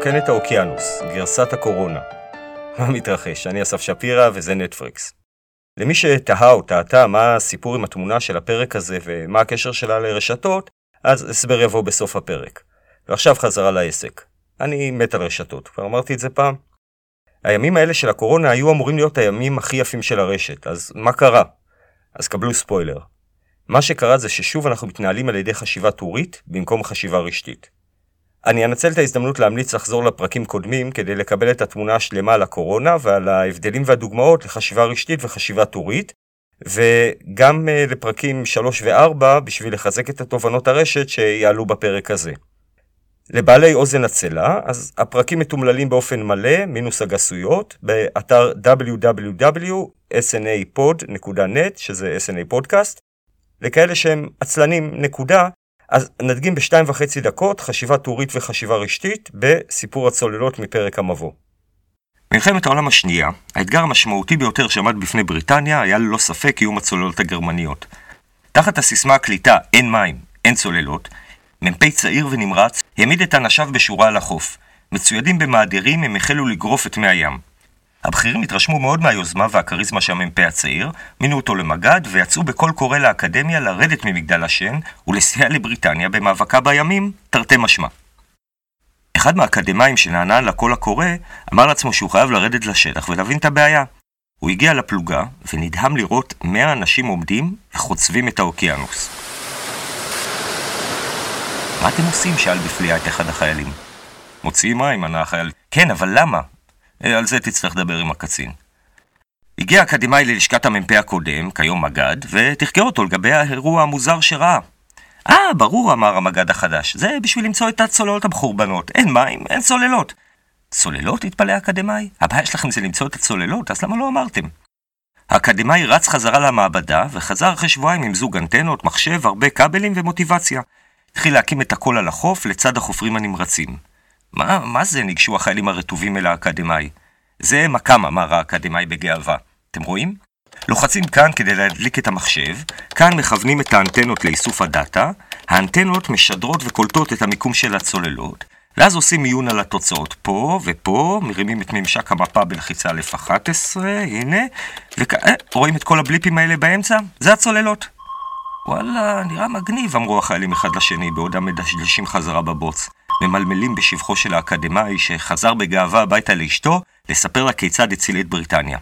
לרוקן את האוקיינוס, גרסת הקורונה. מה מתרחש? אני אסף שפירא וזה נטפריקס. למי שתהה או טעתה מה הסיפור עם התמונה של הפרק הזה ומה הקשר שלה לרשתות, אז הסבר יבוא בסוף הפרק. ועכשיו חזרה לעסק. אני מת על רשתות, כבר אמרתי את זה פעם. הימים האלה של הקורונה היו אמורים להיות הימים הכי יפים של הרשת, אז מה קרה? אז קבלו ספוילר. מה שקרה זה ששוב אנחנו מתנהלים על ידי חשיבה טורית במקום חשיבה רשתית. אני אנצל את ההזדמנות להמליץ לחזור לפרקים קודמים כדי לקבל את התמונה השלמה על הקורונה ועל ההבדלים והדוגמאות לחשיבה רשתית וחשיבה טורית, וגם אה, לפרקים 3 ו-4 בשביל לחזק את התובנות הרשת שיעלו בפרק הזה. לבעלי אוזן עצלה, אז הפרקים מתומללים באופן מלא, מינוס הגסויות, באתר www.snapod.net, שזה SNA פודקאסט. לכאלה שהם עצלנים נקודה, אז נדגים בשתיים וחצי דקות חשיבה טורית וחשיבה רשתית בסיפור הצוללות מפרק המבוא. מלחמת העולם השנייה, האתגר המשמעותי ביותר שעמד בפני בריטניה היה ללא ספק קיום הצוללות הגרמניות. תחת הסיסמה הקליטה אין מים, אין צוללות, מ"פ צעיר ונמרץ העמיד את אנשיו בשורה על החוף. מצוידים במאדירים הם החלו לגרוף את מי הים. הבכירים התרשמו מאוד מהיוזמה והכריזמה של המ"פ הצעיר, מינו אותו למג"ד ויצאו בקול קורא לאקדמיה לרדת ממגדל השן ולסייע לבריטניה במאבקה בימים, תרתי משמע. אחד מהאקדמאים שנענה לקול הקורא, אמר לעצמו שהוא חייב לרדת לשטח ולהבין את הבעיה. הוא הגיע לפלוגה ונדהם לראות מאה אנשים עומדים וחוצבים את האוקיינוס. מה אתם עושים? שאל בפליאה את אחד החיילים. מוציאים מים, ענה החייל. כן, אבל למה? אה, על זה תצטרך לדבר עם הקצין. הגיע אקדמאי ללשכת המ"פ הקודם, כיום מג"ד, ותחקר אותו לגבי האירוע המוזר שראה. אה, ברור, אמר המג"ד החדש, זה בשביל למצוא את הצוללות המחורבנות. אין מים, אין צוללות. צוללות? התפלא האקדמאי. הבעיה שלכם זה למצוא את הצוללות, אז למה לא אמרתם? האקדמאי רץ חזרה למעבדה, וחזר אחרי שבועיים עם זוג אנטנות, מחשב, הרבה כבלים ומוטיבציה. התחיל להקים את הכל על החוף לצד החופרים הנמרצים. מה, מה זה? ניגשו החיילים הרטובים אל האקדמאי. זה מקם, אמר האקדמאי בגאווה. אתם רואים? לוחצים כאן כדי להדליק את המחשב, כאן מכוונים את האנטנות לאיסוף הדאטה, האנטנות משדרות וקולטות את המיקום של הצוללות, ואז עושים עיון על התוצאות פה ופה, מרימים את ממשק המפה בלחיצה א'11, הנה, ורואים את כל הבליפים האלה באמצע? זה הצוללות. וואלה, נראה מגניב, אמרו החיילים אחד לשני בעודם מדשדשים חזרה בבוץ. ממלמלים בשבחו של האקדמאי שחזר בגאווה הביתה לאשתו לספר לה כיצד הציל את בריטניה.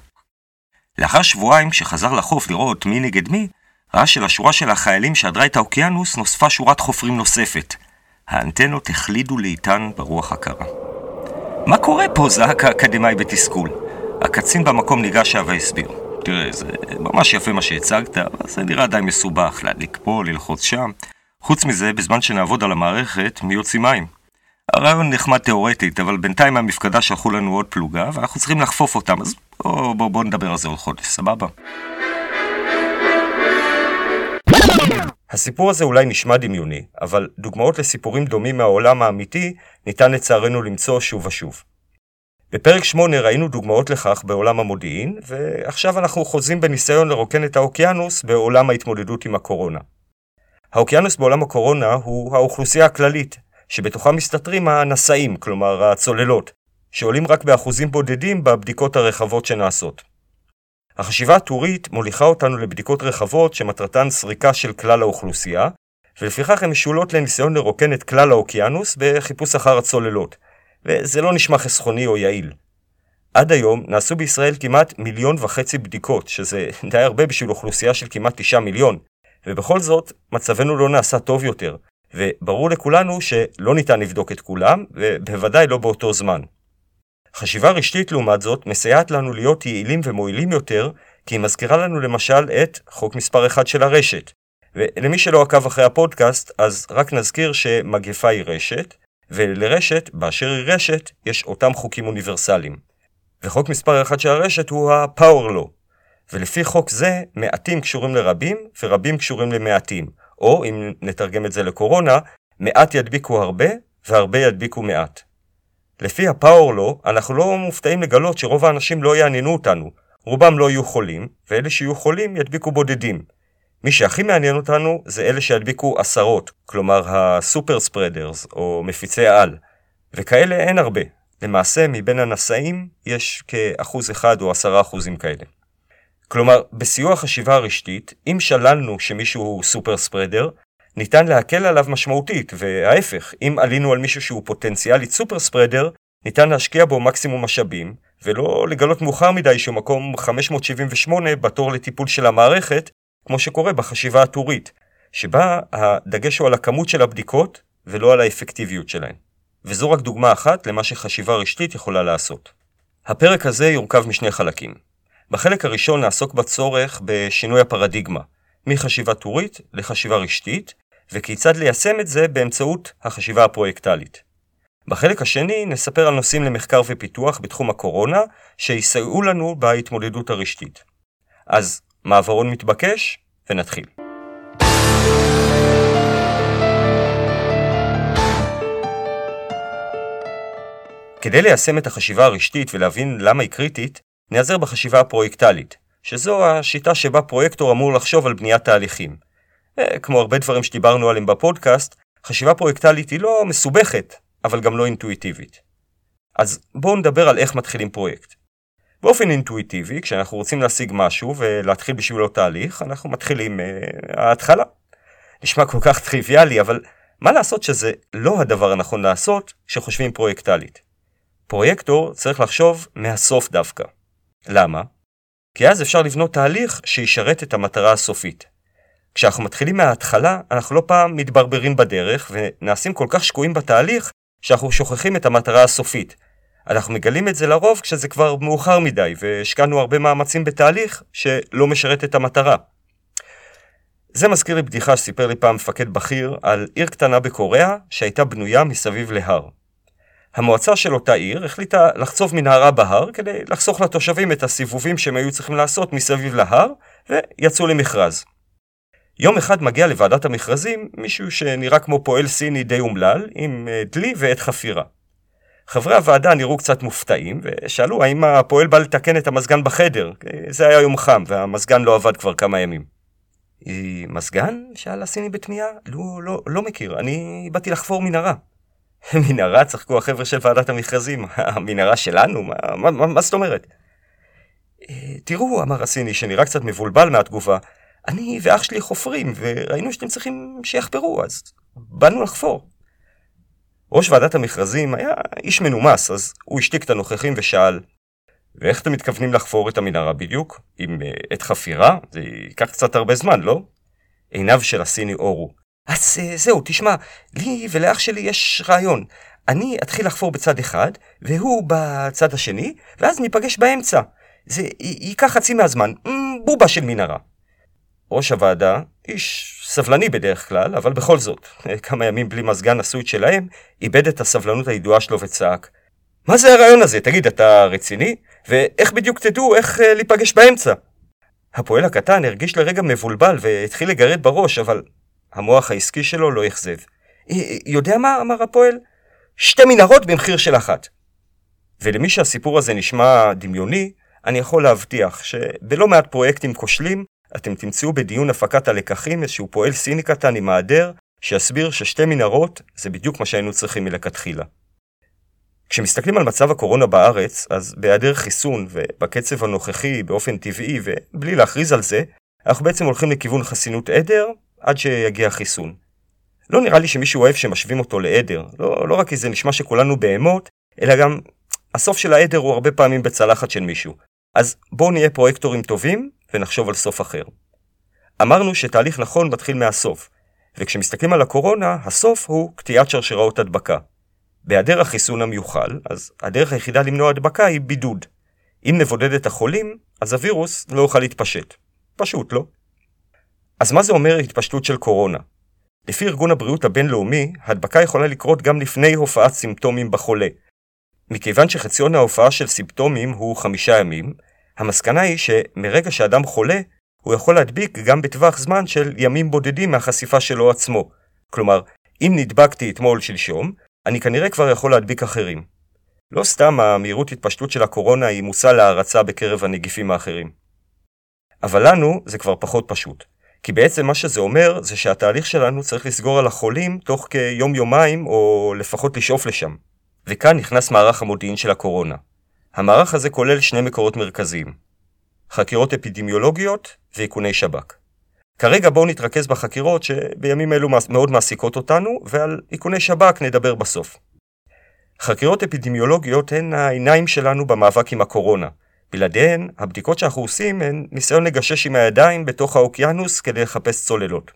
לאחר שבועיים, כשחזר לחוף לראות מי נגד מי, ראה שלשורה של החיילים שעדרה את האוקיינוס נוספה שורת חופרים נוספת. האנטנות החלידו לאיתן ברוח הקרה. מה קורה פה? זעק האקדמאי בתסכול. הקצין במקום ניגש אליו והסביר. תראה, זה ממש יפה מה שהצגת, אבל זה נראה די מסובך, להדליק פה, ללחוץ שם. חוץ מזה, בזמן שנעבוד על המערכת, מי יוציא מים? הרעיון נחמד תאורטית, אבל בינתיים מהמפקדה שלחו לנו עוד פלוגה, ואנחנו צריכים לחפוף אותם, אז בואו בוא, בוא נדבר על זה עוד חודש, סבבה? הסיפור הזה אולי נשמע דמיוני, אבל דוגמאות לסיפורים דומים מהעולם האמיתי ניתן לצערנו למצוא שוב ושוב. בפרק 8 ראינו דוגמאות לכך בעולם המודיעין, ועכשיו אנחנו חוזים בניסיון לרוקן את האוקיינוס בעולם ההתמודדות עם הקורונה. האוקיינוס בעולם הקורונה הוא האוכלוסייה הכללית, שבתוכם מסתתרים הנשאים, כלומר הצוללות, שעולים רק באחוזים בודדים בבדיקות הרחבות שנעשות. החשיבה הטורית מוליכה אותנו לבדיקות רחבות שמטרתן סריקה של כלל האוכלוסייה, ולפיכך הן משולות לניסיון לרוקן את כלל האוקיינוס בחיפוש אחר הצוללות, וזה לא נשמע חסכוני או יעיל. עד היום נעשו בישראל כמעט מיליון וחצי בדיקות, שזה די הרבה בשביל אוכלוסייה של כמעט תשעה מיליון, ובכל זאת מצבנו לא נעשה טוב יותר, וברור לכולנו שלא ניתן לבדוק את כולם, ובוודאי לא באותו זמן. חשיבה רשתית לעומת זאת מסייעת לנו להיות יעילים ומועילים יותר, כי היא מזכירה לנו למשל את חוק מספר 1 של הרשת. ולמי שלא עקב אחרי הפודקאסט, אז רק נזכיר שמגפה היא רשת, ולרשת, באשר היא רשת, יש אותם חוקים אוניברסליים. וחוק מספר 1 של הרשת הוא ה-Power Law. ולפי חוק זה, מעטים קשורים לרבים, ורבים קשורים למעטים. או, אם נתרגם את זה לקורונה, מעט ידביקו הרבה, והרבה ידביקו מעט. לפי הפאור לו, אנחנו לא מופתעים לגלות שרוב האנשים לא יעניינו אותנו. רובם לא יהיו חולים, ואלה שיהיו חולים ידביקו בודדים. מי שהכי מעניין אותנו זה אלה שידביקו עשרות, כלומר הסופר ספרדרס, או מפיצי העל. וכאלה אין הרבה. למעשה, מבין הנשאים יש כאחוז אחד או עשרה אחוזים כאלה. כלומר, בסיוע חשיבה הרשתית, אם שללנו שמישהו הוא סופר ספרדר, ניתן להקל עליו משמעותית, וההפך, אם עלינו על מישהו שהוא פוטנציאלית סופר ספרדר, ניתן להשקיע בו מקסימום משאבים, ולא לגלות מאוחר מדי שהוא מקום 578 בתור לטיפול של המערכת, כמו שקורה בחשיבה הטורית, שבה הדגש הוא על הכמות של הבדיקות ולא על האפקטיביות שלהן. וזו רק דוגמה אחת למה שחשיבה רשתית יכולה לעשות. הפרק הזה יורכב משני חלקים. בחלק הראשון נעסוק בצורך בשינוי הפרדיגמה, מחשיבה טורית לחשיבה רשתית, וכיצד ליישם את זה באמצעות החשיבה הפרויקטלית. בחלק השני נספר על נושאים למחקר ופיתוח בתחום הקורונה, שיסייעו לנו בהתמודדות הרשתית. אז מעברון מתבקש, ונתחיל. כדי ליישם את החשיבה הרשתית ולהבין למה היא קריטית, נעזר בחשיבה הפרויקטלית, שזו השיטה שבה פרויקטור אמור לחשוב על בניית תהליכים. כמו הרבה דברים שדיברנו עליהם בפודקאסט, חשיבה פרויקטלית היא לא מסובכת, אבל גם לא אינטואיטיבית. אז בואו נדבר על איך מתחילים פרויקט. באופן אינטואיטיבי, כשאנחנו רוצים להשיג משהו ולהתחיל בשבילו תהליך, אנחנו מתחילים uh, ההתחלה. נשמע כל כך טריוויאלי, אבל מה לעשות שזה לא הדבר הנכון לעשות כשחושבים פרויקטלית. פרויקטור צריך לחשוב מהסוף דווקא. למה? כי אז אפשר לבנות תהליך שישרת את המטרה הסופית. כשאנחנו מתחילים מההתחלה, אנחנו לא פעם מתברברים בדרך ונעשים כל כך שקועים בתהליך שאנחנו שוכחים את המטרה הסופית. אנחנו מגלים את זה לרוב כשזה כבר מאוחר מדי והשקענו הרבה מאמצים בתהליך שלא משרת את המטרה. זה מזכיר לי בדיחה שסיפר לי פעם מפקד בכיר על עיר קטנה בקוריאה שהייתה בנויה מסביב להר. המועצה של אותה עיר החליטה לחצוב מנהרה בהר כדי לחסוך לתושבים את הסיבובים שהם היו צריכים לעשות מסביב להר, ויצאו למכרז. יום אחד מגיע לוועדת המכרזים מישהו שנראה כמו פועל סיני די אומלל, עם אה, דלי ועת חפירה. חברי הוועדה נראו קצת מופתעים, ושאלו האם הפועל בא לתקן את המזגן בחדר, זה היה יום חם, והמזגן לא עבד כבר כמה ימים. מזגן? שאל הסיני בתמיהה. לא, לא, לא מכיר, אני באתי לחפור מנהרה. מנהרה? צחקו החבר'ה של ועדת המכרזים. המנהרה שלנו? מה, מה, מה, מה זאת אומרת? אה, תראו, אמר הסיני, שנראה קצת מבולבל מהתגובה, אני ואח שלי חופרים, וראינו שאתם צריכים שיחפרו, אז באנו לחפור. ראש ועדת המכרזים היה איש מנומס, אז הוא השתיק את הנוכחים ושאל, ואיך אתם מתכוונים לחפור את המנהרה בדיוק? עם uh, עת חפירה? זה ייקח קצת הרבה זמן, לא? עיניו של הסיני אורו. אז uh, זהו, תשמע, לי ולאח שלי יש רעיון. אני אתחיל לחפור בצד אחד, והוא בצד השני, ואז ניפגש באמצע. זה ייקח חצי מהזמן, בובה של מנהרה. ראש הוועדה, איש סבלני בדרך כלל, אבל בכל זאת, כמה ימים בלי מזגן עשוי שלהם, איבד את הסבלנות הידועה שלו וצעק. מה זה הרעיון הזה? תגיד, אתה רציני? ואיך בדיוק תדעו איך uh, להיפגש באמצע? הפועל הקטן הרגיש לרגע מבולבל והתחיל לגרד בראש, אבל המוח העסקי שלו לא אכזב. יודע מה? אמר הפועל. שתי מנהרות במחיר של אחת. ולמי שהסיפור הזה נשמע דמיוני, אני יכול להבטיח שבלא מעט פרויקטים כושלים, אתם תמצאו בדיון הפקת הלקחים איזשהו פועל סיני קטן עם מעדר, שיסביר ששתי מנהרות זה בדיוק מה שהיינו צריכים מלכתחילה. כשמסתכלים על מצב הקורונה בארץ, אז בהיעדר חיסון ובקצב הנוכחי באופן טבעי ובלי להכריז על זה, אנחנו בעצם הולכים לכיוון חסינות עדר עד שיגיע החיסון. לא נראה לי שמישהו אוהב שמשווים אותו לעדר, לא, לא רק כי זה נשמע שכולנו בהמות, אלא גם הסוף של העדר הוא הרבה פעמים בצלחת של מישהו. אז בואו נהיה פרויקטורים טובים ונחשוב על סוף אחר. אמרנו שתהליך נכון מתחיל מהסוף, וכשמסתכלים על הקורונה, הסוף הוא קטיעת שרשראות הדבקה. בהיעדר החיסון המיוחל, אז הדרך היחידה למנוע הדבקה היא בידוד. אם נבודד את החולים, אז הווירוס לא יוכל להתפשט. פשוט לא. אז מה זה אומר התפשטות של קורונה? לפי ארגון הבריאות הבינלאומי, הדבקה יכולה לקרות גם לפני הופעת סימפטומים בחולה. מכיוון שחציון ההופעה של סימפטומים הוא חמישה ימים, המסקנה היא שמרגע שאדם חולה, הוא יכול להדביק גם בטווח זמן של ימים בודדים מהחשיפה שלו עצמו. כלומר, אם נדבקתי אתמול שלשום, אני כנראה כבר יכול להדביק אחרים. לא סתם המהירות התפשטות של הקורונה היא מושא להערצה בקרב הנגיפים האחרים. אבל לנו זה כבר פחות פשוט. כי בעצם מה שזה אומר זה שהתהליך שלנו צריך לסגור על החולים תוך כיום-יומיים או לפחות לשאוף לשם. וכאן נכנס מערך המודיעין של הקורונה. המערך הזה כולל שני מקורות מרכזיים חקירות אפידמיולוגיות ואיכוני שב"כ. כרגע בואו נתרכז בחקירות שבימים אלו מאוד מעסיקות אותנו, ועל איכוני שב"כ נדבר בסוף. חקירות אפידמיולוגיות הן העיניים שלנו במאבק עם הקורונה. בלעדיהן, הבדיקות שאנחנו עושים הן ניסיון לגשש עם הידיים בתוך האוקיינוס כדי לחפש צוללות.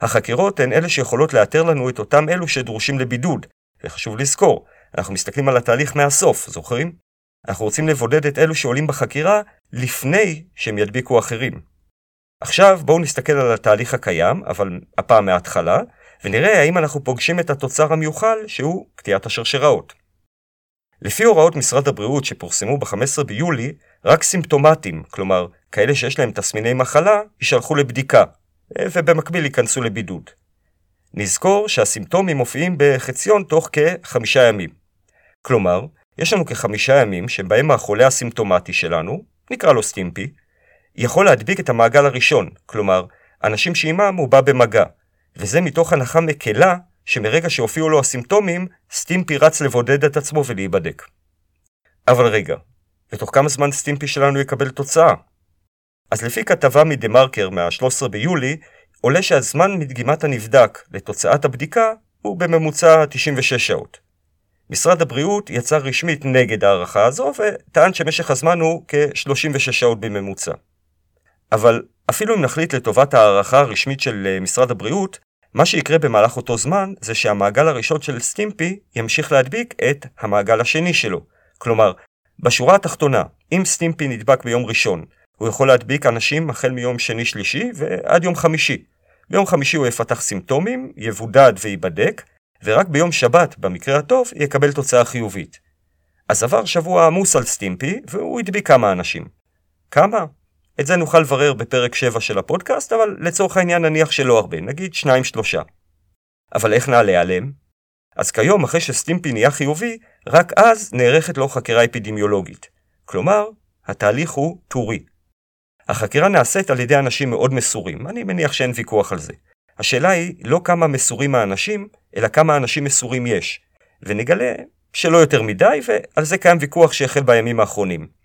החקירות הן אלה שיכולות לאתר לנו את אותם אלו שדרושים לבידוד, וחשוב לזכור, אנחנו מסתכלים על התהליך מהסוף, זוכרים? אנחנו רוצים לבודד את אלו שעולים בחקירה לפני שהם ידביקו אחרים. עכשיו בואו נסתכל על התהליך הקיים, אבל הפעם מההתחלה, ונראה האם אנחנו פוגשים את התוצר המיוחל שהוא קטיעת השרשראות. לפי הוראות משרד הבריאות שפורסמו ב-15 ביולי, רק סימפטומטים, כלומר כאלה שיש להם תסמיני מחלה, יישלחו לבדיקה, ובמקביל ייכנסו לבידוד. נזכור שהסימפטומים מופיעים בחציון תוך כחמישה ימים. כלומר, יש לנו כחמישה ימים שבהם החולה הסימפטומטי שלנו, נקרא לו סטימפי, יכול להדביק את המעגל הראשון, כלומר, אנשים שעימם הוא בא במגע, וזה מתוך הנחה מקלה שמרגע שהופיעו לו הסימפטומים, סטימפי רץ לבודד את עצמו ולהיבדק. אבל רגע, ותוך כמה זמן סטימפי שלנו יקבל תוצאה? אז לפי כתבה מדה מרקר מה-13 ביולי, עולה שהזמן מדגימת הנבדק לתוצאת הבדיקה הוא בממוצע 96 שעות. משרד הבריאות יצא רשמית נגד הערכה הזו וטען שמשך הזמן הוא כ-36 שעות בממוצע. אבל אפילו אם נחליט לטובת הערכה הרשמית של אה, משרד הבריאות, מה שיקרה במהלך אותו זמן זה שהמעגל הראשון של סטימפי ימשיך להדביק את המעגל השני שלו. כלומר, בשורה התחתונה, אם סטימפי נדבק ביום ראשון, הוא יכול להדביק אנשים החל מיום שני-שלישי ועד יום חמישי. ביום חמישי הוא יפתח סימפטומים, יבודד וייבדק, ורק ביום שבת, במקרה הטוב, יקבל תוצאה חיובית. אז עבר שבוע עמוס על סטימפי, והוא הדביק כמה אנשים. כמה? את זה נוכל לברר בפרק 7 של הפודקאסט, אבל לצורך העניין נניח שלא הרבה, נגיד 2-3. אבל איך נעלה עליהם? אז כיום, אחרי שסטימפי נהיה חיובי, רק אז נערכת לו חקירה אפידמיולוגית. כלומר, התהליך הוא טורי. החקירה נעשית על ידי אנשים מאוד מסורים, אני מניח שאין ויכוח על זה. השאלה היא לא כמה מסורים האנשים, אלא כמה אנשים מסורים יש. ונגלה שלא יותר מדי, ועל זה קיים ויכוח שהחל בימים האחרונים.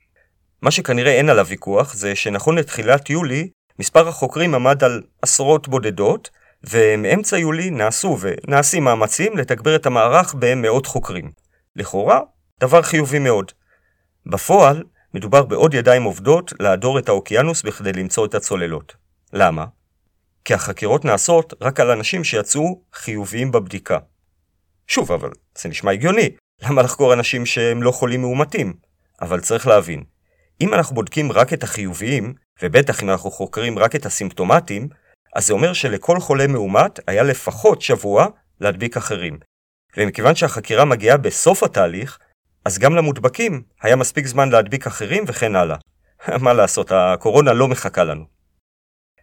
מה שכנראה אין עליו ויכוח, זה שנכון לתחילת יולי, מספר החוקרים עמד על עשרות בודדות, ומאמצע יולי נעשו ונעשים מאמצים לתגבר את המערך במאות חוקרים. לכאורה, דבר חיובי מאוד. בפועל, מדובר בעוד ידיים עובדות לעדור את האוקיינוס בכדי למצוא את הצוללות. למה? כי החקירות נעשות רק על אנשים שיצאו חיוביים בבדיקה. שוב, אבל זה נשמע הגיוני. למה לחקור אנשים שהם לא חולים מאומתים? אבל צריך להבין, אם אנחנו בודקים רק את החיוביים, ובטח אם אנחנו חוקרים רק את הסימפטומטיים, אז זה אומר שלכל חולה מאומת היה לפחות שבוע להדביק אחרים. ומכיוון שהחקירה מגיעה בסוף התהליך, אז גם למודבקים היה מספיק זמן להדביק אחרים וכן הלאה. מה לעשות, הקורונה לא מחכה לנו.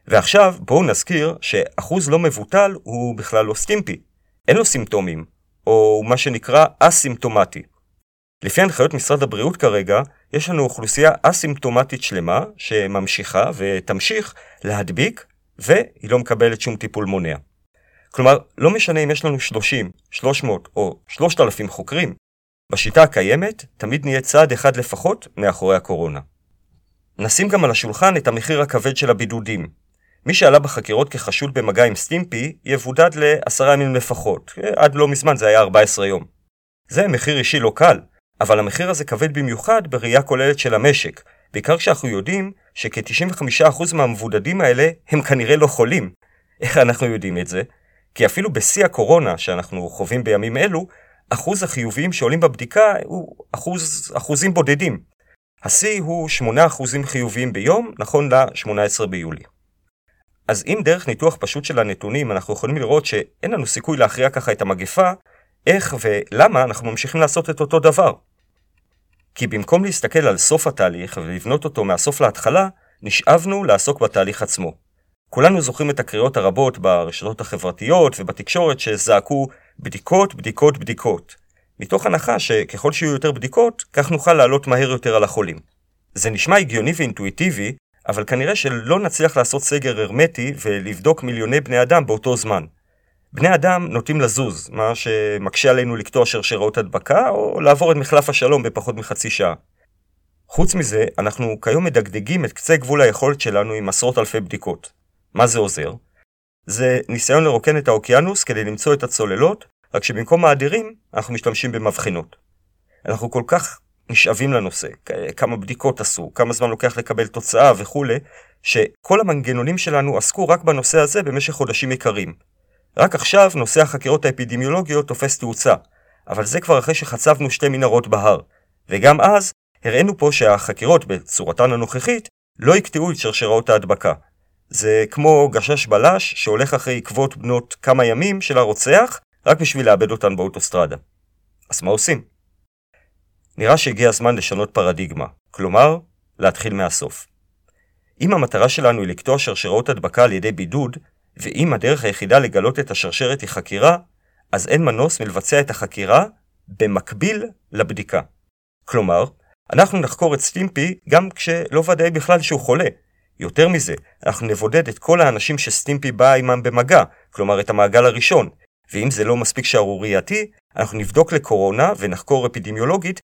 ועכשיו בואו נזכיר שאחוז לא מבוטל הוא בכלל לא סטימפי. אין לו סימפטומים, או מה שנקרא אסימפטומטי. לפי הנחיות משרד הבריאות כרגע, יש לנו אוכלוסייה אסימפטומטית שלמה שממשיכה ותמשיך להדביק והיא לא מקבלת שום טיפול מונע. כלומר, לא משנה אם יש לנו 30, 300 או 3,000 חוקרים, בשיטה הקיימת תמיד נהיה צעד אחד לפחות מאחורי הקורונה. נשים גם על השולחן את המחיר הכבד של הבידודים. מי שעלה בחקירות כחשוד במגע עם סטימפי יבודד לעשרה ימים לפחות, עד לא מזמן זה היה 14 יום. זה מחיר אישי לא קל, אבל המחיר הזה כבד במיוחד בראייה כוללת של המשק, בעיקר כשאנחנו יודעים שכ-95% מהמבודדים האלה הם כנראה לא חולים. איך אנחנו יודעים את זה? כי אפילו בשיא הקורונה שאנחנו חווים בימים אלו, אחוז החיוביים שעולים בבדיקה הוא אחוז, אחוזים בודדים. השיא הוא 8% חיוביים ביום, נכון ל-18 ביולי. אז אם דרך ניתוח פשוט של הנתונים אנחנו יכולים לראות שאין לנו סיכוי להכריע ככה את המגפה, איך ולמה אנחנו ממשיכים לעשות את אותו דבר. כי במקום להסתכל על סוף התהליך ולבנות אותו מהסוף להתחלה, נשאבנו לעסוק בתהליך עצמו. כולנו זוכרים את הקריאות הרבות ברשתות החברתיות ובתקשורת שזעקו בדיקות, בדיקות, בדיקות. מתוך הנחה שככל שיהיו יותר בדיקות, כך נוכל לעלות מהר יותר על החולים. זה נשמע הגיוני ואינטואיטיבי, אבל כנראה שלא נצליח לעשות סגר הרמטי ולבדוק מיליוני בני אדם באותו זמן. בני אדם נוטים לזוז, מה שמקשה עלינו לקטוע שרשראות הדבקה, או לעבור את מחלף השלום בפחות מחצי שעה. חוץ מזה, אנחנו כיום מדגדגים את קצה גבול היכולת שלנו עם עשרות אלפי בדיקות. מה זה עוזר? זה ניסיון לרוקן את האוקיינוס כדי למצוא את הצוללות, רק שבמקום האדירים, אנחנו משתמשים במבחנות. אנחנו כל כך נשאבים לנושא, כמה בדיקות עשו, כמה זמן לוקח לקבל תוצאה וכולי, שכל המנגנונים שלנו עסקו רק בנושא הזה במשך חודשים יקרים. רק עכשיו נושא החקירות האפידמיולוגיות תופס תאוצה, אבל זה כבר אחרי שחצבנו שתי מנהרות בהר, וגם אז הראינו פה שהחקירות בצורתן הנוכחית לא יקטעו את שרשראות ההדבקה. זה כמו גשש בלש שהולך אחרי עקבות בנות כמה ימים של הרוצח, רק בשביל לאבד אותן באוטוסטרדה. אז מה עושים? נראה שהגיע הזמן לשנות פרדיגמה, כלומר, להתחיל מהסוף. אם המטרה שלנו היא לקטוע שרשראות הדבקה על ידי בידוד, ואם הדרך היחידה לגלות את השרשרת היא חקירה, אז אין מנוס מלבצע את החקירה במקביל לבדיקה. כלומר, אנחנו נחקור את סטימפי גם כשלא ודאי בכלל שהוא חולה. יותר מזה, אנחנו נבודד את כל האנשים שסטימפי בא עמם במגע, כלומר את המעגל הראשון, ואם זה לא מספיק שערורייתי, אנחנו נבדוק לקורונה ונחקור אפידמיולוגית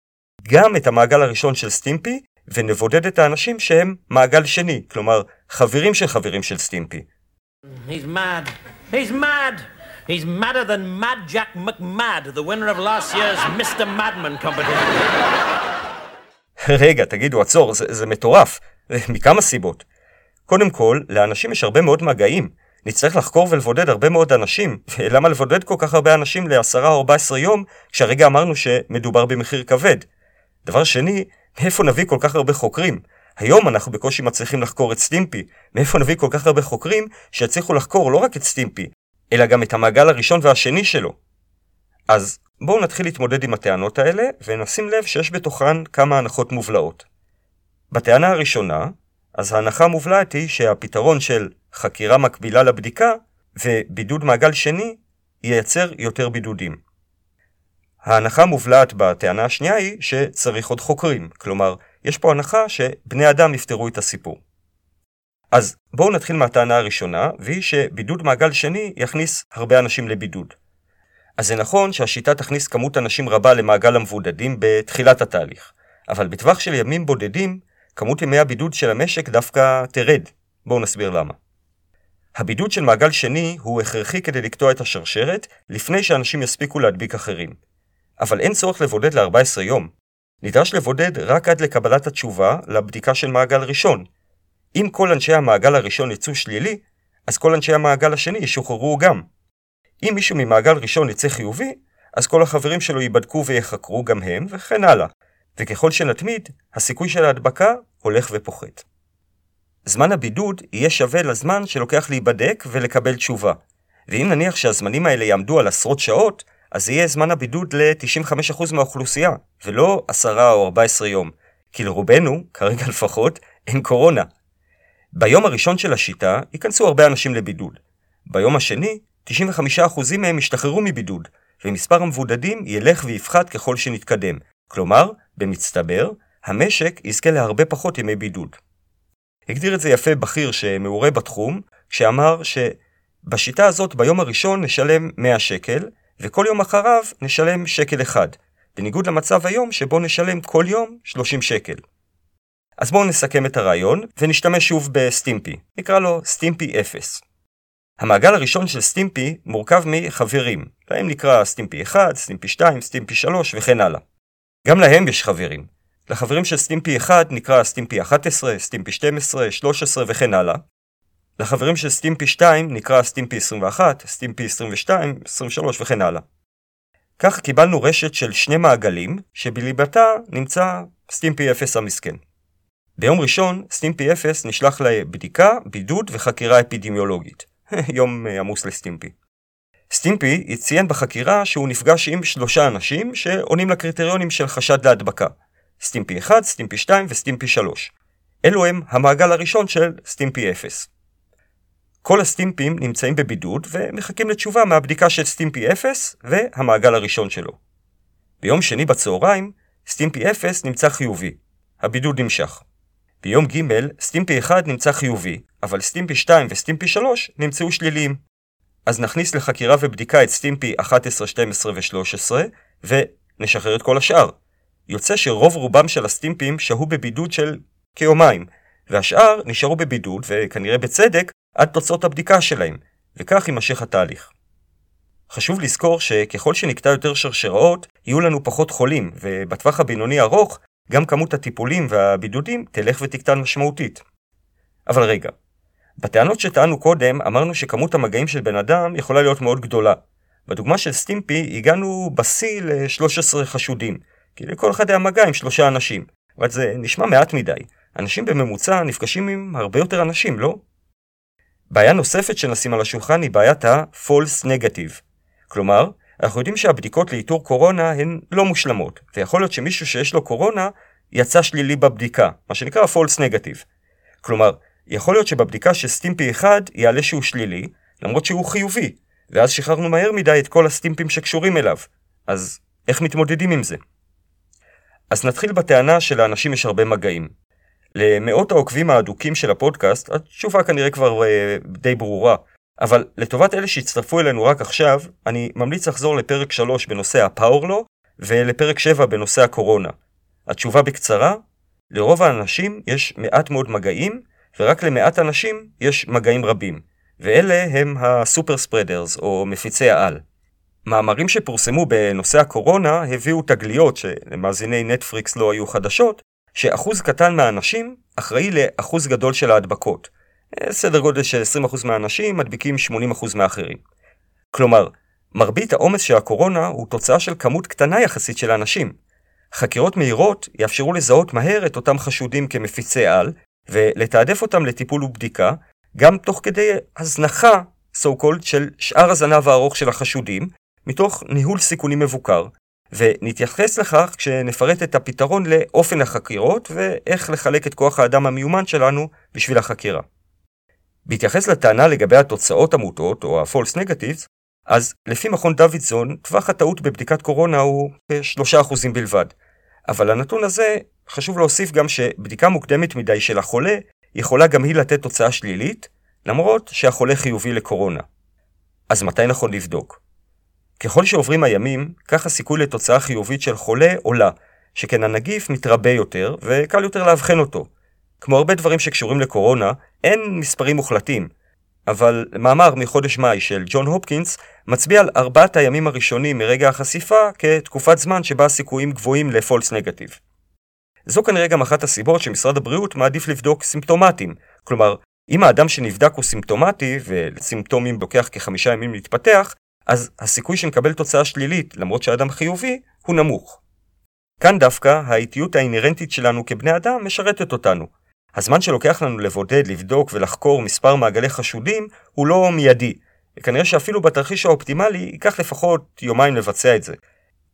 גם את המעגל הראשון של סטימפי, ונבודד את האנשים שהם מעגל שני, כלומר חברים של חברים של סטימפי. He's mad. He's mad. He's madder than Mad Jack McMad, the winner of last year's Mr. Madman competition. רגע, תגידו, עצור, זה, זה מטורף. מכמה סיבות. קודם כל, לאנשים יש הרבה מאוד מגעים. נצטרך לחקור ולבודד הרבה מאוד אנשים. למה לבודד כל כך הרבה אנשים לעשרה או ארבע עשרה יום, כשהרגע אמרנו שמדובר במחיר כבד? דבר שני, מאיפה נביא כל כך הרבה חוקרים? היום אנחנו בקושי מצליחים לחקור את סטימפי. מאיפה נביא כל כך הרבה חוקרים שיצליחו לחקור לא רק את סטימפי, אלא גם את המעגל הראשון והשני שלו? אז בואו נתחיל להתמודד עם הטענות האלה, ונשים לב שיש בתוכן כמה הנחות מובלעות. בטענה הראשונה, אז ההנחה המובלעת היא שהפתרון של חקירה מקבילה לבדיקה ובידוד מעגל שני ייצר יותר בידודים. ההנחה המובלעת בטענה השנייה היא שצריך עוד חוקרים, כלומר, יש פה הנחה שבני אדם יפתרו את הסיפור. אז בואו נתחיל מהטענה הראשונה, והיא שבידוד מעגל שני יכניס הרבה אנשים לבידוד. אז זה נכון שהשיטה תכניס כמות אנשים רבה למעגל המבודדים בתחילת התהליך, אבל בטווח של ימים בודדים, כמות ימי הבידוד של המשק דווקא תרד. בואו נסביר למה. הבידוד של מעגל שני הוא הכרחי כדי לקטוע את השרשרת לפני שאנשים יספיקו להדביק אחרים. אבל אין צורך לבודד ל-14 יום. נדרש לבודד רק עד לקבלת התשובה לבדיקה של מעגל ראשון. אם כל אנשי המעגל הראשון יצאו שלילי, אז כל אנשי המעגל השני ישוחררו גם. אם מישהו ממעגל ראשון יצא חיובי, אז כל החברים שלו ייבדקו ויחקרו גם הם, וכן הלאה. וככל שנתמיד, הסיכוי של ההדבקה הולך ופוחת. זמן הבידוד יהיה שווה לזמן שלוקח להיבדק ולקבל תשובה. ואם נניח שהזמנים האלה יעמדו על עשרות שעות, אז יהיה זמן הבידוד ל-95% מהאוכלוסייה, ולא 10 או 14 יום. כי לרובנו, כרגע לפחות, אין קורונה. ביום הראשון של השיטה ייכנסו הרבה אנשים לבידוד. ביום השני, 95% מהם ישתחררו מבידוד, ומספר המבודדים ילך ויפחת ככל שנתקדם. כלומר, במצטבר, המשק יזכה להרבה פחות ימי בידוד. הגדיר את זה יפה בכיר שמעורה בתחום, כשאמר שבשיטה הזאת ביום הראשון נשלם 100 שקל, וכל יום אחריו נשלם שקל אחד, בניגוד למצב היום שבו נשלם כל יום 30 שקל. אז בואו נסכם את הרעיון, ונשתמש שוב בסטימפי. נקרא לו סטימפי 0. המעגל הראשון של סטימפי מורכב מחברים, להם נקרא סטימפי 1, סטימפי 2, סטימפי 3 וכן הלאה. גם להם יש חברים. לחברים של סטימפי 1 נקרא סטימפי 11, סטימפי 12, 13 וכן הלאה. לחברים של סטימפי 2 נקרא סטימפי 21, סטימפי 22, 23 וכן הלאה. כך קיבלנו רשת של שני מעגלים, שבליבתה נמצא סטימפי 0 המסכן. ביום ראשון, סטימפי 0 נשלח לבדיקה, בידוד וחקירה אפידמיולוגית. יום עמוס לסטימפי. סטימפי ציין בחקירה שהוא נפגש עם שלושה אנשים שעונים לקריטריונים של חשד להדבקה. סטימפי 1, סטימפי 2 וסטימפי 3. אלו הם המעגל הראשון של סטימפי 0. כל הסטימפים נמצאים בבידוד ומחכים לתשובה מהבדיקה של סטימפי 0 והמעגל הראשון שלו. ביום שני בצהריים, סטימפי 0 נמצא חיובי. הבידוד נמשך. ביום ג' סטימפי 1 נמצא חיובי, אבל סטימפי 2 וסטימפי 3 נמצאו שליליים. אז נכניס לחקירה ובדיקה את סטימפי 11, 12 ו-13, ונשחרר את כל השאר. יוצא שרוב רובם של הסטימפים שהו בבידוד של כיומיים, והשאר נשארו בבידוד, וכנראה בצדק, עד תוצאות הבדיקה שלהם, וכך יימשך התהליך. חשוב לזכור שככל שנקטע יותר שרשראות, יהיו לנו פחות חולים, ובטווח הבינוני ארוך, גם כמות הטיפולים והבידודים תלך ותקטן משמעותית. אבל רגע, בטענות שטענו קודם, אמרנו שכמות המגעים של בן אדם יכולה להיות מאוד גדולה. בדוגמה של סטימפי, הגענו בשיא ל-13 חשודים, כי לכל אחד היה מגע עם שלושה אנשים. אבל זה נשמע מעט מדי. אנשים בממוצע נפגשים עם הרבה יותר אנשים, לא? בעיה נוספת שנשים על השולחן היא בעיית ה-false negative. כלומר, אנחנו יודעים שהבדיקות לאיתור קורונה הן לא מושלמות, ויכול להיות שמישהו שיש לו קורונה יצא שלילי בבדיקה, מה שנקרא false negative. כלומר, יכול להיות שבבדיקה של סטימפי אחד יעלה שהוא שלילי, למרות שהוא חיובי, ואז שחררנו מהר מדי את כל הסטימפים שקשורים אליו. אז איך מתמודדים עם זה? אז נתחיל בטענה שלאנשים יש הרבה מגעים. למאות העוקבים האדוקים של הפודקאסט, התשובה כנראה כבר אה, די ברורה, אבל לטובת אלה שהצטרפו אלינו רק עכשיו, אני ממליץ לחזור לפרק 3 בנושא הפאורלו, ולפרק 7 בנושא הקורונה. התשובה בקצרה, לרוב האנשים יש מעט מאוד מגעים, ורק למעט אנשים יש מגעים רבים, ואלה הם הסופר ספרדרס, או מפיצי העל. מאמרים שפורסמו בנושא הקורונה הביאו תגליות שלמאזיני נטפריקס לא היו חדשות, שאחוז קטן מהאנשים אחראי לאחוז גדול של ההדבקות. אה, סדר גודל של 20% מהאנשים מדביקים 80% מהאחרים. כלומר, מרבית העומס של הקורונה הוא תוצאה של כמות קטנה יחסית של אנשים. חקירות מהירות יאפשרו לזהות מהר את אותם חשודים כמפיצי על, ולתעדף אותם לטיפול ובדיקה, גם תוך כדי הזנחה, so called, של שאר הזנב הארוך של החשודים, מתוך ניהול סיכונים מבוקר, ונתייחס לכך כשנפרט את הפתרון לאופן החקירות ואיך לחלק את כוח האדם המיומן שלנו בשביל החקירה. בהתייחס לטענה לגבי התוצאות המוטות, או ה-false negatives, אז לפי מכון דוידסון, טווח הטעות בבדיקת קורונה הוא כ-3% בלבד. אבל לנתון הזה, חשוב להוסיף גם שבדיקה מוקדמת מדי של החולה יכולה גם היא לתת תוצאה שלילית, למרות שהחולה חיובי לקורונה. אז מתי נכון לבדוק? ככל שעוברים הימים, כך הסיכוי לתוצאה חיובית של חולה עולה, שכן הנגיף מתרבה יותר וקל יותר לאבחן אותו. כמו הרבה דברים שקשורים לקורונה, אין מספרים מוחלטים, אבל מאמר מחודש מאי של ג'ון הופקינס מצביע על ארבעת הימים הראשונים מרגע החשיפה כתקופת זמן שבה הסיכויים גבוהים לפולס נגטיב. זו כנראה גם אחת הסיבות שמשרד הבריאות מעדיף לבדוק סימפטומטים, כלומר, אם האדם שנבדק הוא סימפטומטי, ולסימפטומים לוקח כחמישה ימים להתפתח, אז הסיכוי שנקבל תוצאה שלילית, למרות שהאדם חיובי, הוא נמוך. כאן דווקא האיטיות האינהרנטית שלנו כבני אדם משרתת אותנו. הזמן שלוקח לנו לבודד, לבדוק ולחקור מספר מעגלי חשודים הוא לא מיידי, וכנראה שאפילו בתרחיש האופטימלי ייקח לפחות יומיים לבצע את זה.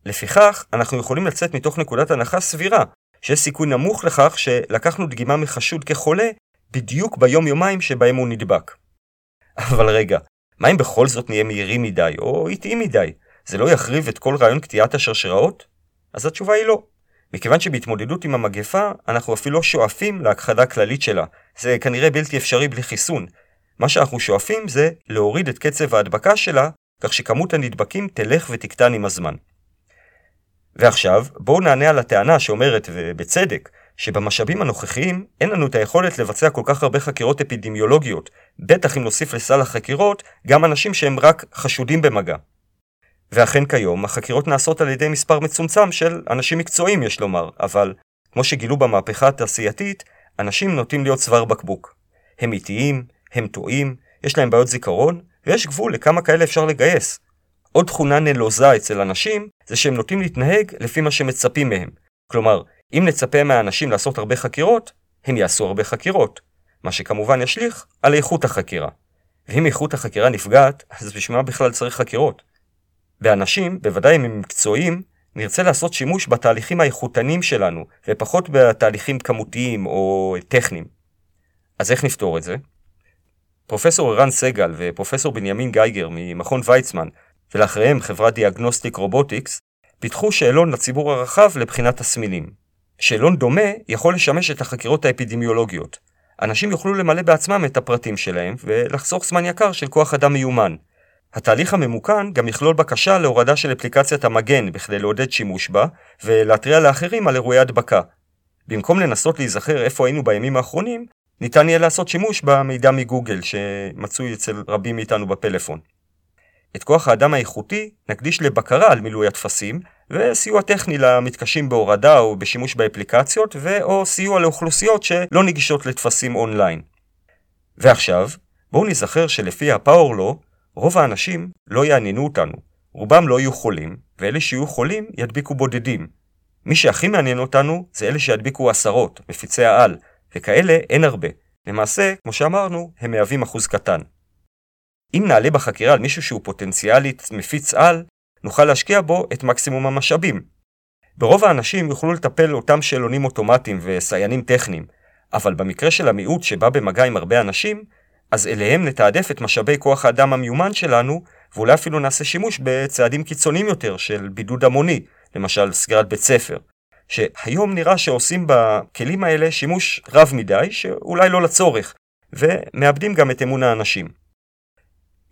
לפיכך, אנחנו יכולים לצאת מתוך נקודת הנחה סבירה, שיש סיכוי נמוך לכך שלקחנו דגימה מחשוד כחולה בדיוק ביום-יומיים שבהם הוא נדבק. אבל רגע, מה אם בכל זאת נהיה מהירים מדי, או איטיים מדי? זה לא יחריב את כל רעיון קטיעת השרשראות? אז התשובה היא לא. מכיוון שבהתמודדות עם המגפה, אנחנו אפילו לא שואפים להכחדה כללית שלה. זה כנראה בלתי אפשרי בלי חיסון. מה שאנחנו שואפים זה להוריד את קצב ההדבקה שלה, כך שכמות הנדבקים תלך ותקטן עם הזמן. ועכשיו, בואו נענה על הטענה שאומרת, ובצדק, שבמשאבים הנוכחיים אין לנו את היכולת לבצע כל כך הרבה חקירות אפידמיולוגיות, בטח אם נוסיף לסל החקירות גם אנשים שהם רק חשודים במגע. ואכן כיום, החקירות נעשות על ידי מספר מצומצם של אנשים מקצועיים יש לומר, אבל כמו שגילו במהפכה התעשייתית, אנשים נוטים להיות צוואר בקבוק. הם איטיים, הם טועים, יש להם בעיות זיכרון, ויש גבול לכמה כאלה אפשר לגייס. עוד תכונה נלוזה אצל אנשים, זה שהם נוטים להתנהג לפי מה שמצפים מהם. כלומר, אם נצפה מהאנשים לעשות הרבה חקירות, הם יעשו הרבה חקירות, מה שכמובן ישליך על איכות החקירה. ואם איכות החקירה נפגעת, אז בשביל מה בכלל צריך חקירות? באנשים, בוודאי אם הם מקצועיים, נרצה לעשות שימוש בתהליכים האיכותניים שלנו, ופחות בתהליכים כמותיים או טכניים. אז איך נפתור את זה? פרופסור ערן סגל ופרופסור בנימין גייגר ממכון ויצמן, ולאחריהם חברת Diagnostic Robotics, פיתחו שאלון לציבור הרחב לבחינת תסמינים. שאלון דומה יכול לשמש את החקירות האפידמיולוגיות. אנשים יוכלו למלא בעצמם את הפרטים שלהם ולחסוך זמן יקר של כוח אדם מיומן. התהליך הממוכן גם יכלול בקשה להורדה של אפליקציית המגן בכדי לעודד שימוש בה, ולהתריע לאחרים על אירועי הדבקה. במקום לנסות להיזכר איפה היינו בימים האחרונים, ניתן יהיה לעשות שימוש במידע מגוגל שמצוי אצל רבים מאיתנו בפלאפון. את כוח האדם האיכותי נקדיש לבקרה על מילוי הטפסים, וסיוע טכני למתקשים בהורדה או בשימוש באפליקציות, ו/או סיוע לאוכלוסיות שלא נגישות לטפסים אונליין. ועכשיו, בואו נזכר שלפי הפאור לו, רוב האנשים לא יעניינו אותנו. רובם לא יהיו חולים, ואלה שיהיו חולים ידביקו בודדים. מי שהכי מעניין אותנו זה אלה שידביקו עשרות, מפיצי העל, וכאלה אין הרבה. למעשה, כמו שאמרנו, הם מהווים אחוז קטן. אם נעלה בחקירה על מישהו שהוא פוטנציאלית מפיץ על, נוכל להשקיע בו את מקסימום המשאבים. ברוב האנשים יוכלו לטפל אותם שאלונים אוטומטיים וסיינים טכניים, אבל במקרה של המיעוט שבא במגע עם הרבה אנשים, אז אליהם נתעדף את משאבי כוח האדם המיומן שלנו, ואולי אפילו נעשה שימוש בצעדים קיצוניים יותר של בידוד המוני, למשל סגירת בית ספר, שהיום נראה שעושים בכלים האלה שימוש רב מדי, שאולי לא לצורך, ומאבדים גם את אמון האנשים.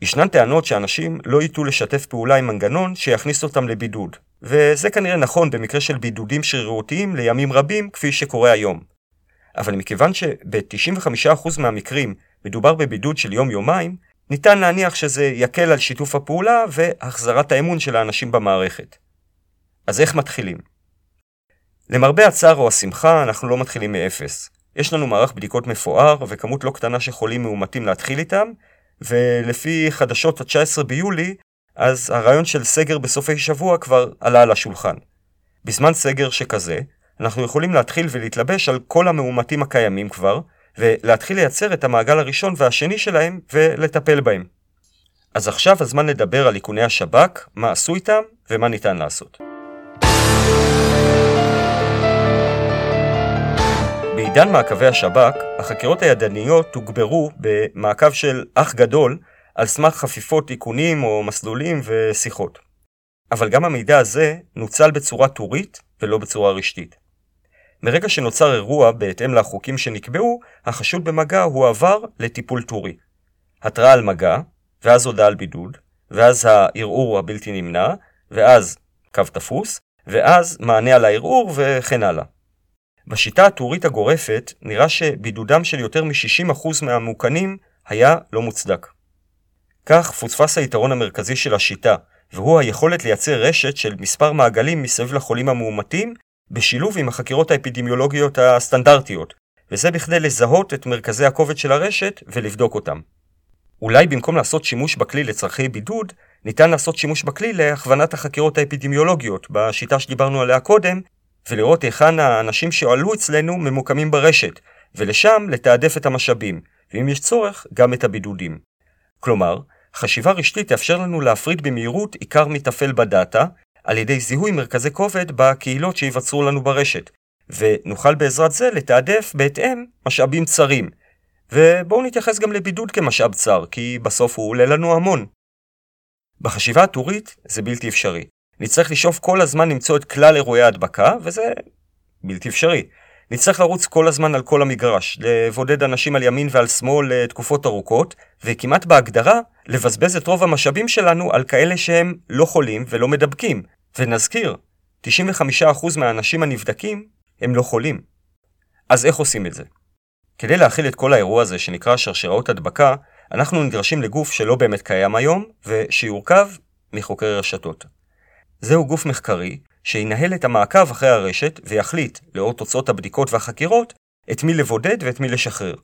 ישנן טענות שאנשים לא ייטו לשתף פעולה עם מנגנון שיכניס אותם לבידוד, וזה כנראה נכון במקרה של בידודים שרירותיים לימים רבים כפי שקורה היום. אבל מכיוון שב-95% מהמקרים מדובר בבידוד של יום-יומיים, ניתן להניח שזה יקל על שיתוף הפעולה והחזרת האמון של האנשים במערכת. אז איך מתחילים? למרבה הצער או השמחה, אנחנו לא מתחילים מאפס. יש לנו מערך בדיקות מפואר וכמות לא קטנה של חולים מאומתים להתחיל איתם, ולפי חדשות ה-19 ביולי, אז הרעיון של סגר בסופי שבוע כבר עלה על השולחן. בזמן סגר שכזה, אנחנו יכולים להתחיל ולהתלבש על כל המאומתים הקיימים כבר, ולהתחיל לייצר את המעגל הראשון והשני שלהם ולטפל בהם. אז עכשיו הזמן לדבר על איכוני השב"כ, מה עשו איתם ומה ניתן לעשות. בעידן מעקבי השב"כ, החקירות הידניות תוגברו במעקב של אח גדול על סמך חפיפות איכונים או מסלולים ושיחות. אבל גם המידע הזה נוצל בצורה טורית ולא בצורה רשתית. מרגע שנוצר אירוע בהתאם לחוקים שנקבעו, החשוד במגע הועבר לטיפול טורי. התראה על מגע, ואז הודעה על בידוד, ואז הערעור הבלתי נמנע, ואז קו תפוס, ואז מענה על הערעור וכן הלאה. בשיטה הטורית הגורפת נראה שבידודם של יותר מ-60% מהמוקנים היה לא מוצדק. כך פוספס היתרון המרכזי של השיטה, והוא היכולת לייצר רשת של מספר מעגלים מסביב לחולים המאומתים, בשילוב עם החקירות האפידמיולוגיות הסטנדרטיות, וזה בכדי לזהות את מרכזי הכובד של הרשת ולבדוק אותם. אולי במקום לעשות שימוש בכלי לצרכי בידוד, ניתן לעשות שימוש בכלי להכוונת החקירות האפידמיולוגיות, בשיטה שדיברנו עליה קודם, ולראות היכן האנשים שעלו אצלנו ממוקמים ברשת, ולשם לתעדף את המשאבים, ואם יש צורך, גם את הבידודים. כלומר, חשיבה רשתית תאפשר לנו להפריד במהירות עיקר מתפעל בדאטה, על ידי זיהוי מרכזי כובד בקהילות שייווצרו לנו ברשת, ונוכל בעזרת זה לתעדף בהתאם משאבים צרים. ובואו נתייחס גם לבידוד כמשאב צר, כי בסוף הוא עולה לנו המון. בחשיבה הטורית זה בלתי אפשרי. נצטרך לשאוף כל הזמן למצוא את כלל אירועי ההדבקה, וזה בלתי אפשרי. נצטרך לרוץ כל הזמן על כל המגרש, לבודד אנשים על ימין ועל שמאל לתקופות ארוכות, וכמעט בהגדרה, לבזבז את רוב המשאבים שלנו על כאלה שהם לא חולים ולא מדבקים. ונזכיר, 95% מהאנשים הנבדקים הם לא חולים. אז איך עושים את זה? כדי להכיל את כל האירוע הזה שנקרא שרשראות הדבקה, אנחנו נדרשים לגוף שלא באמת קיים היום, ושיורכב מחוקרי רשתות. זהו גוף מחקרי שינהל את המעקב אחרי הרשת ויחליט, לאור תוצאות הבדיקות והחקירות, את מי לבודד ואת מי לשחרר.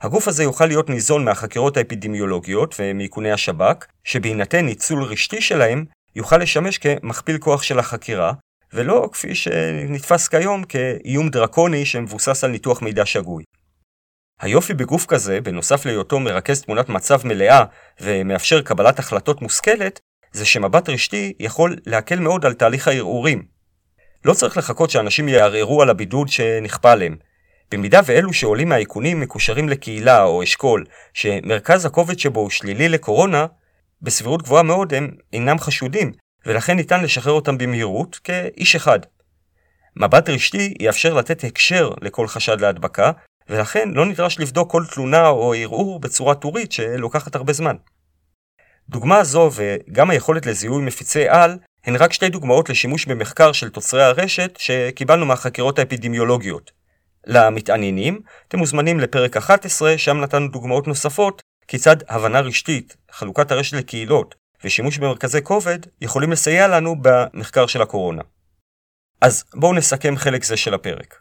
הגוף הזה יוכל להיות ניזון מהחקירות האפידמיולוגיות ומאיכוני השב"כ, שבהינתן ניצול רשתי שלהם, יוכל לשמש כמכפיל כוח של החקירה, ולא כפי שנתפס כיום כאיום דרקוני שמבוסס על ניתוח מידע שגוי. היופי בגוף כזה, בנוסף להיותו מרכז תמונת מצב מלאה ומאפשר קבלת החלטות מושכלת, זה שמבט רשתי יכול להקל מאוד על תהליך הערעורים. לא צריך לחכות שאנשים יערערו על הבידוד שנכפה עליהם. במידה ואלו שעולים מהאיכונים מקושרים לקהילה או אשכול, שמרכז הכובד שבו הוא שלילי לקורונה, בסבירות גבוהה מאוד הם אינם חשודים, ולכן ניתן לשחרר אותם במהירות כאיש אחד. מבט רשתי יאפשר לתת הקשר לכל חשד להדבקה, ולכן לא נדרש לבדוק כל תלונה או ערעור בצורה טורית שלוקחת הרבה זמן. דוגמה זו וגם היכולת לזיהוי מפיצי על הן רק שתי דוגמאות לשימוש במחקר של תוצרי הרשת שקיבלנו מהחקירות האפידמיולוגיות. למתעניינים, אתם מוזמנים לפרק 11, שם נתנו דוגמאות נוספות כיצד הבנה רשתית, חלוקת הרשת לקהילות ושימוש במרכזי כובד יכולים לסייע לנו במחקר של הקורונה. אז בואו נסכם חלק זה של הפרק.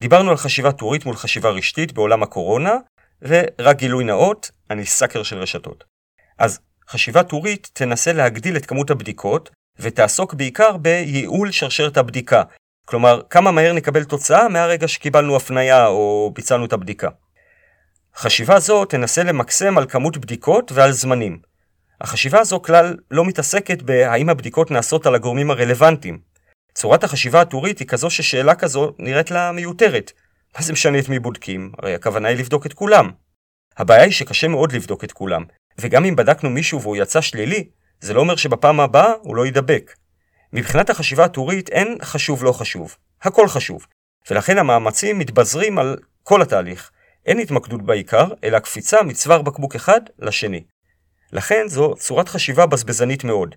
דיברנו על חשיבה טורית מול חשיבה רשתית בעולם הקורונה, ורק גילוי נאות, אני סאקר של רשתות. אז חשיבה טורית תנסה להגדיל את כמות הבדיקות, ותעסוק בעיקר בייעול שרשרת הבדיקה. כלומר, כמה מהר נקבל תוצאה מהרגע שקיבלנו הפנייה או ביצענו את הבדיקה. חשיבה זו תנסה למקסם על כמות בדיקות ועל זמנים. החשיבה הזו כלל לא מתעסקת בהאם הבדיקות נעשות על הגורמים הרלוונטיים. צורת החשיבה הטורית היא כזו ששאלה כזו נראית לה מיותרת. מה זה משנה את מי בודקים? הרי הכוונה היא לבדוק את כולם. הבעיה היא שקשה מאוד לבדוק את כולם, וגם אם בדקנו מישהו והוא יצא שלילי, זה לא אומר שבפעם הבאה הוא לא יידבק. מבחינת החשיבה הטורית אין חשוב לא חשוב, הכל חשוב, ולכן המאמצים מתבזרים על כל התהליך. אין התמקדות בעיקר, אלא קפיצה מצוואר בקבוק אחד לשני. לכן זו צורת חשיבה בזבזנית מאוד.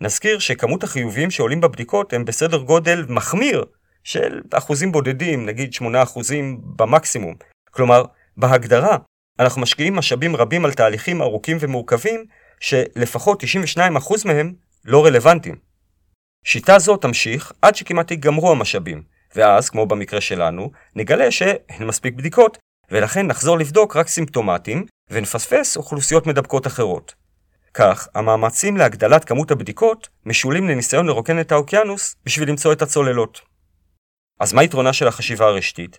נזכיר שכמות החיוביים שעולים בבדיקות הם בסדר גודל מחמיר של אחוזים בודדים, נגיד 8 אחוזים במקסימום. כלומר, בהגדרה, אנחנו משקיעים משאבים רבים על תהליכים ארוכים ומורכבים, שלפחות 92% מהם לא רלוונטיים. שיטה זו תמשיך עד שכמעט ייגמרו המשאבים, ואז, כמו במקרה שלנו, נגלה שאין מספיק בדיקות, ולכן נחזור לבדוק רק סימפטומטים, ונפספס אוכלוסיות מדבקות אחרות. כך, המאמצים להגדלת כמות הבדיקות משולים לניסיון לרוקן את האוקיינוס בשביל למצוא את הצוללות. אז מה יתרונה של החשיבה הרשתית?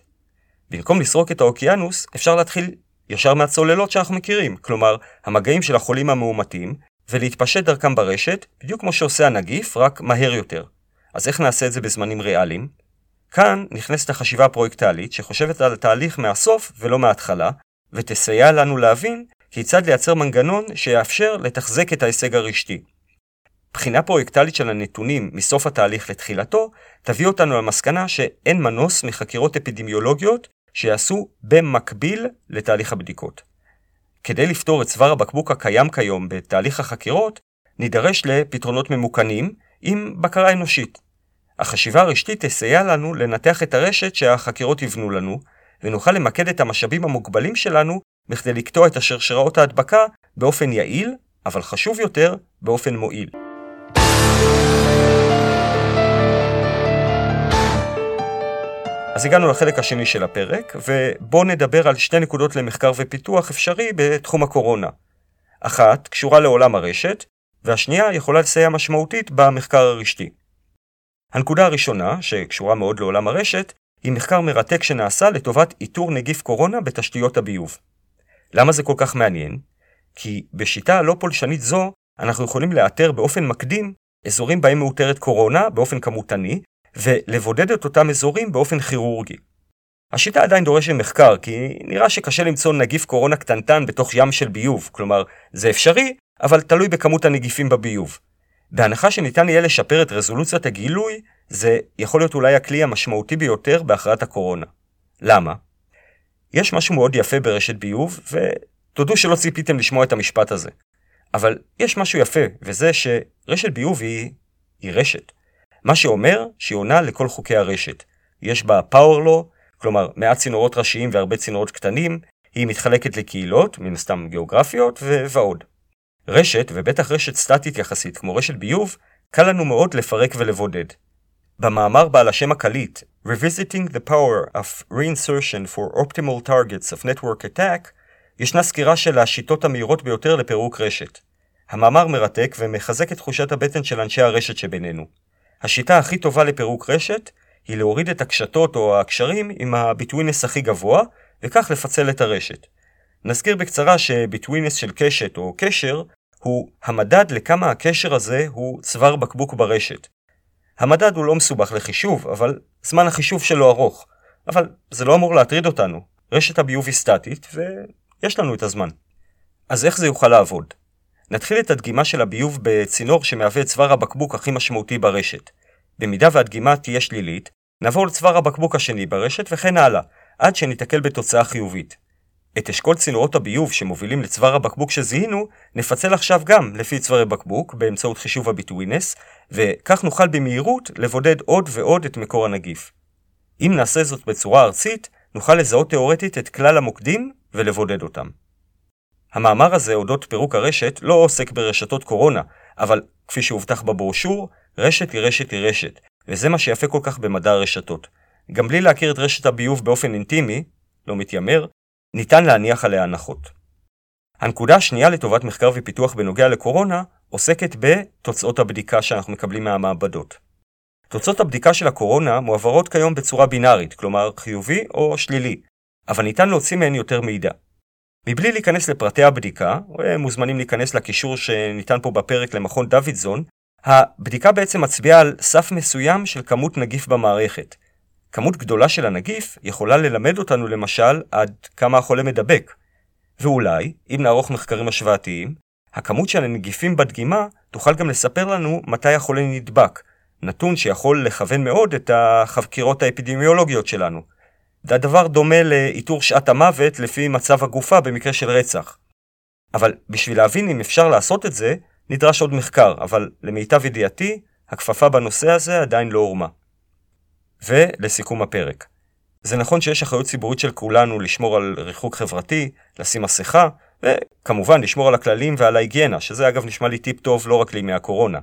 במקום לסרוק את האוקיינוס, אפשר להתחיל ישר מהצוללות שאנחנו מכירים, כלומר, המגעים של החולים המאומתים, ולהתפשט דרכם ברשת, בדיוק כמו שעושה הנגיף, רק מהר יותר. אז איך נעשה את זה בזמנים ריאליים? כאן נכנסת החשיבה הפרויקטלית, שחושבת על התהליך מהסוף ולא מההתחלה, ותסייע לנו להבין כיצד לייצר מנגנון שיאפשר לתחזק את ההישג הרשתי. בחינה פרויקטלית של הנתונים מסוף התהליך לתחילתו, תביא אותנו למסקנה שאין מנוס מחקירות אפידמיולוגיות שיעשו במקביל לתהליך הבדיקות. כדי לפתור את צוואר הבקבוק הקיים כיום בתהליך החקירות, נידרש לפתרונות ממוכנים עם בקרה אנושית. החשיבה הרשתית תסייע לנו לנתח את הרשת שהחקירות יבנו לנו, ונוכל למקד את המשאבים המוגבלים שלנו בכדי לקטוע את השרשראות ההדבקה באופן יעיל, אבל חשוב יותר, באופן מועיל. אז הגענו לחלק השני של הפרק, ובואו נדבר על שתי נקודות למחקר ופיתוח אפשרי בתחום הקורונה. אחת קשורה לעולם הרשת, והשנייה יכולה לסייע משמעותית במחקר הרשתי. הנקודה הראשונה, שקשורה מאוד לעולם הרשת, היא מחקר מרתק שנעשה לטובת איתור נגיף קורונה בתשתיות הביוב. למה זה כל כך מעניין? כי בשיטה לא פולשנית זו, אנחנו יכולים לאתר באופן מקדים אזורים בהם מאותרת קורונה באופן כמותני, ולבודד את אותם אזורים באופן כירורגי. השיטה עדיין דורשת מחקר, כי נראה שקשה למצוא נגיף קורונה קטנטן בתוך ים של ביוב, כלומר, זה אפשרי, אבל תלוי בכמות הנגיפים בביוב. בהנחה שניתן יהיה לשפר את רזולוציית הגילוי, זה יכול להיות אולי הכלי המשמעותי ביותר בהכרעת הקורונה. למה? יש משהו מאוד יפה ברשת ביוב, ותודו שלא ציפיתם לשמוע את המשפט הזה. אבל יש משהו יפה, וזה שרשת ביוב היא... היא רשת. מה שאומר שהיא עונה לכל חוקי הרשת. יש בה law, כלומר מעט צינורות ראשיים והרבה צינורות קטנים, היא מתחלקת לקהילות, מן הסתם גיאוגרפיות, ו- ועוד. רשת, ובטח רשת סטטית יחסית כמו רשת ביוב, קל לנו מאוד לפרק ולבודד. במאמר בעל השם הקליט Revisiting the Power of Reinsertion for Optimal Targets of Network Attack, ישנה סקירה של השיטות המהירות ביותר לפירוק רשת. המאמר מרתק ומחזק את תחושת הבטן של אנשי הרשת שבינינו. השיטה הכי טובה לפירוק רשת היא להוריד את הקשתות או הקשרים עם הביטווינס הכי גבוה, וכך לפצל את הרשת. נזכיר בקצרה שביטווינס של קשת או קשר הוא המדד לכמה הקשר הזה הוא צוואר בקבוק ברשת. המדד הוא לא מסובך לחישוב, אבל זמן החישוב שלו ארוך. אבל זה לא אמור להטריד אותנו. רשת הביוב היא סטטית, ויש לנו את הזמן. אז איך זה יוכל לעבוד? נתחיל את הדגימה של הביוב בצינור שמהווה צוואר הבקבוק הכי משמעותי ברשת. במידה והדגימה תהיה שלילית, נעבור לצוואר הבקבוק השני ברשת וכן הלאה, עד שניתקל בתוצאה חיובית. את אשכול צינורות הביוב שמובילים לצוואר הבקבוק שזיהינו, נפצל עכשיו גם לפי צווארי בקבוק באמצעות חישוב הביטווינס, וכך נוכל במהירות לבודד עוד ועוד את מקור הנגיף. אם נעשה זאת בצורה ארצית, נוכל לזהות תאורטית את כלל המוקדים ולבודד אותם. המאמר הזה אודות פירוק הרשת לא עוסק ברשתות קורונה, אבל כפי שהובטח בברושור, רשת היא רשת היא רשת, וזה מה שיפה כל כך במדע הרשתות. גם בלי להכיר את רשת הביוב באופן אינטימי, לא מתיימר, ניתן להניח עליה הנחות. הנקודה השנייה לטובת מחקר ופיתוח בנוגע לקורונה עוסקת בתוצאות הבדיקה שאנחנו מקבלים מהמעבדות. תוצאות הבדיקה של הקורונה מועברות כיום בצורה בינארית, כלומר חיובי או שלילי, אבל ניתן להוציא מהן יותר מידע. מבלי להיכנס לפרטי הבדיקה, מוזמנים להיכנס לקישור שניתן פה בפרק למכון דוידזון, הבדיקה בעצם מצביעה על סף מסוים של כמות נגיף במערכת. כמות גדולה של הנגיף יכולה ללמד אותנו למשל עד כמה החולה מדבק. ואולי, אם נערוך מחקרים השוואתיים, הכמות של הנגיפים בדגימה תוכל גם לספר לנו מתי החולה נדבק, נתון שיכול לכוון מאוד את החקירות האפידמיולוגיות שלנו. הדבר דומה לאיתור שעת המוות לפי מצב הגופה במקרה של רצח. אבל בשביל להבין אם אפשר לעשות את זה, נדרש עוד מחקר, אבל למיטב ידיעתי, הכפפה בנושא הזה עדיין לא הורמה. ולסיכום הפרק. זה נכון שיש אחריות ציבורית של כולנו לשמור על ריחוק חברתי, לשים מסכה, וכמובן לשמור על הכללים ועל ההיגיינה, שזה אגב נשמע לי טיפ טוב לא רק לימי הקורונה.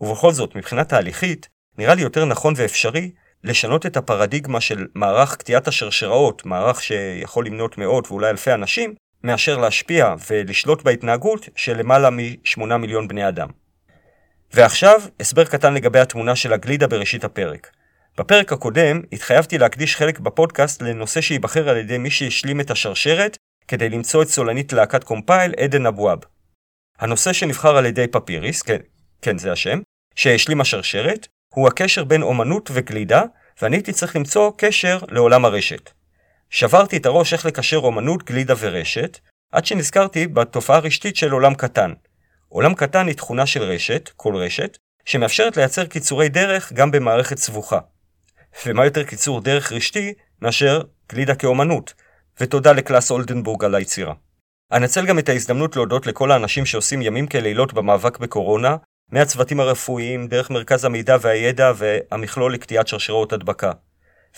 ובכל זאת, מבחינה תהליכית, נראה לי יותר נכון ואפשרי לשנות את הפרדיגמה של מערך קטיעת השרשראות, מערך שיכול למנות מאות ואולי אלפי אנשים, מאשר להשפיע ולשלוט בהתנהגות של למעלה מ-8 מיליון בני אדם. ועכשיו, הסבר קטן לגבי התמונה של הגלידה בראשית הפרק. בפרק הקודם התחייבתי להקדיש חלק בפודקאסט לנושא שייבחר על ידי מי שהשלים את השרשרת כדי למצוא את סולנית להקת קומפייל עדן אבואב. הנושא שנבחר על ידי פפיריס, כן, כן זה השם, שהשלים השרשרת, הוא הקשר בין אומנות וגלידה, ואני הייתי צריך למצוא קשר לעולם הרשת. שברתי את הראש איך לקשר אומנות, גלידה ורשת, עד שנזכרתי בתופעה רשתית של עולם קטן. עולם קטן היא תכונה של רשת, כל רשת, שמאפשרת לייצר קיצורי דרך גם במערכת סבוכה. ומה יותר קיצור דרך רשתי מאשר גלידה כאומנות, ותודה לקלאס אולדנבורג על היצירה. אנצל גם את ההזדמנות להודות לכל האנשים שעושים ימים כלילות במאבק בקורונה, מהצוותים הרפואיים, דרך מרכז המידע והידע והמכלול לקטיעת שרשראות הדבקה.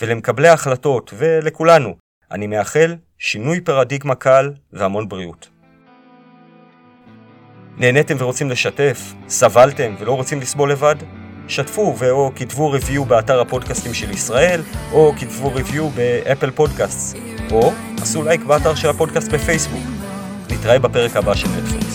ולמקבלי ההחלטות, ולכולנו, אני מאחל שינוי פרדיגמה קל והמון בריאות. נהניתם ורוצים לשתף? סבלתם ולא רוצים לסבול לבד? שתפו ו/או כתבו review באתר הפודקאסטים של ישראל, או כתבו review ב Apple Podcast, או עשו לייק באתר של הפודקאסט בפייסבוק. נתראה בפרק הבא של נטפליקס.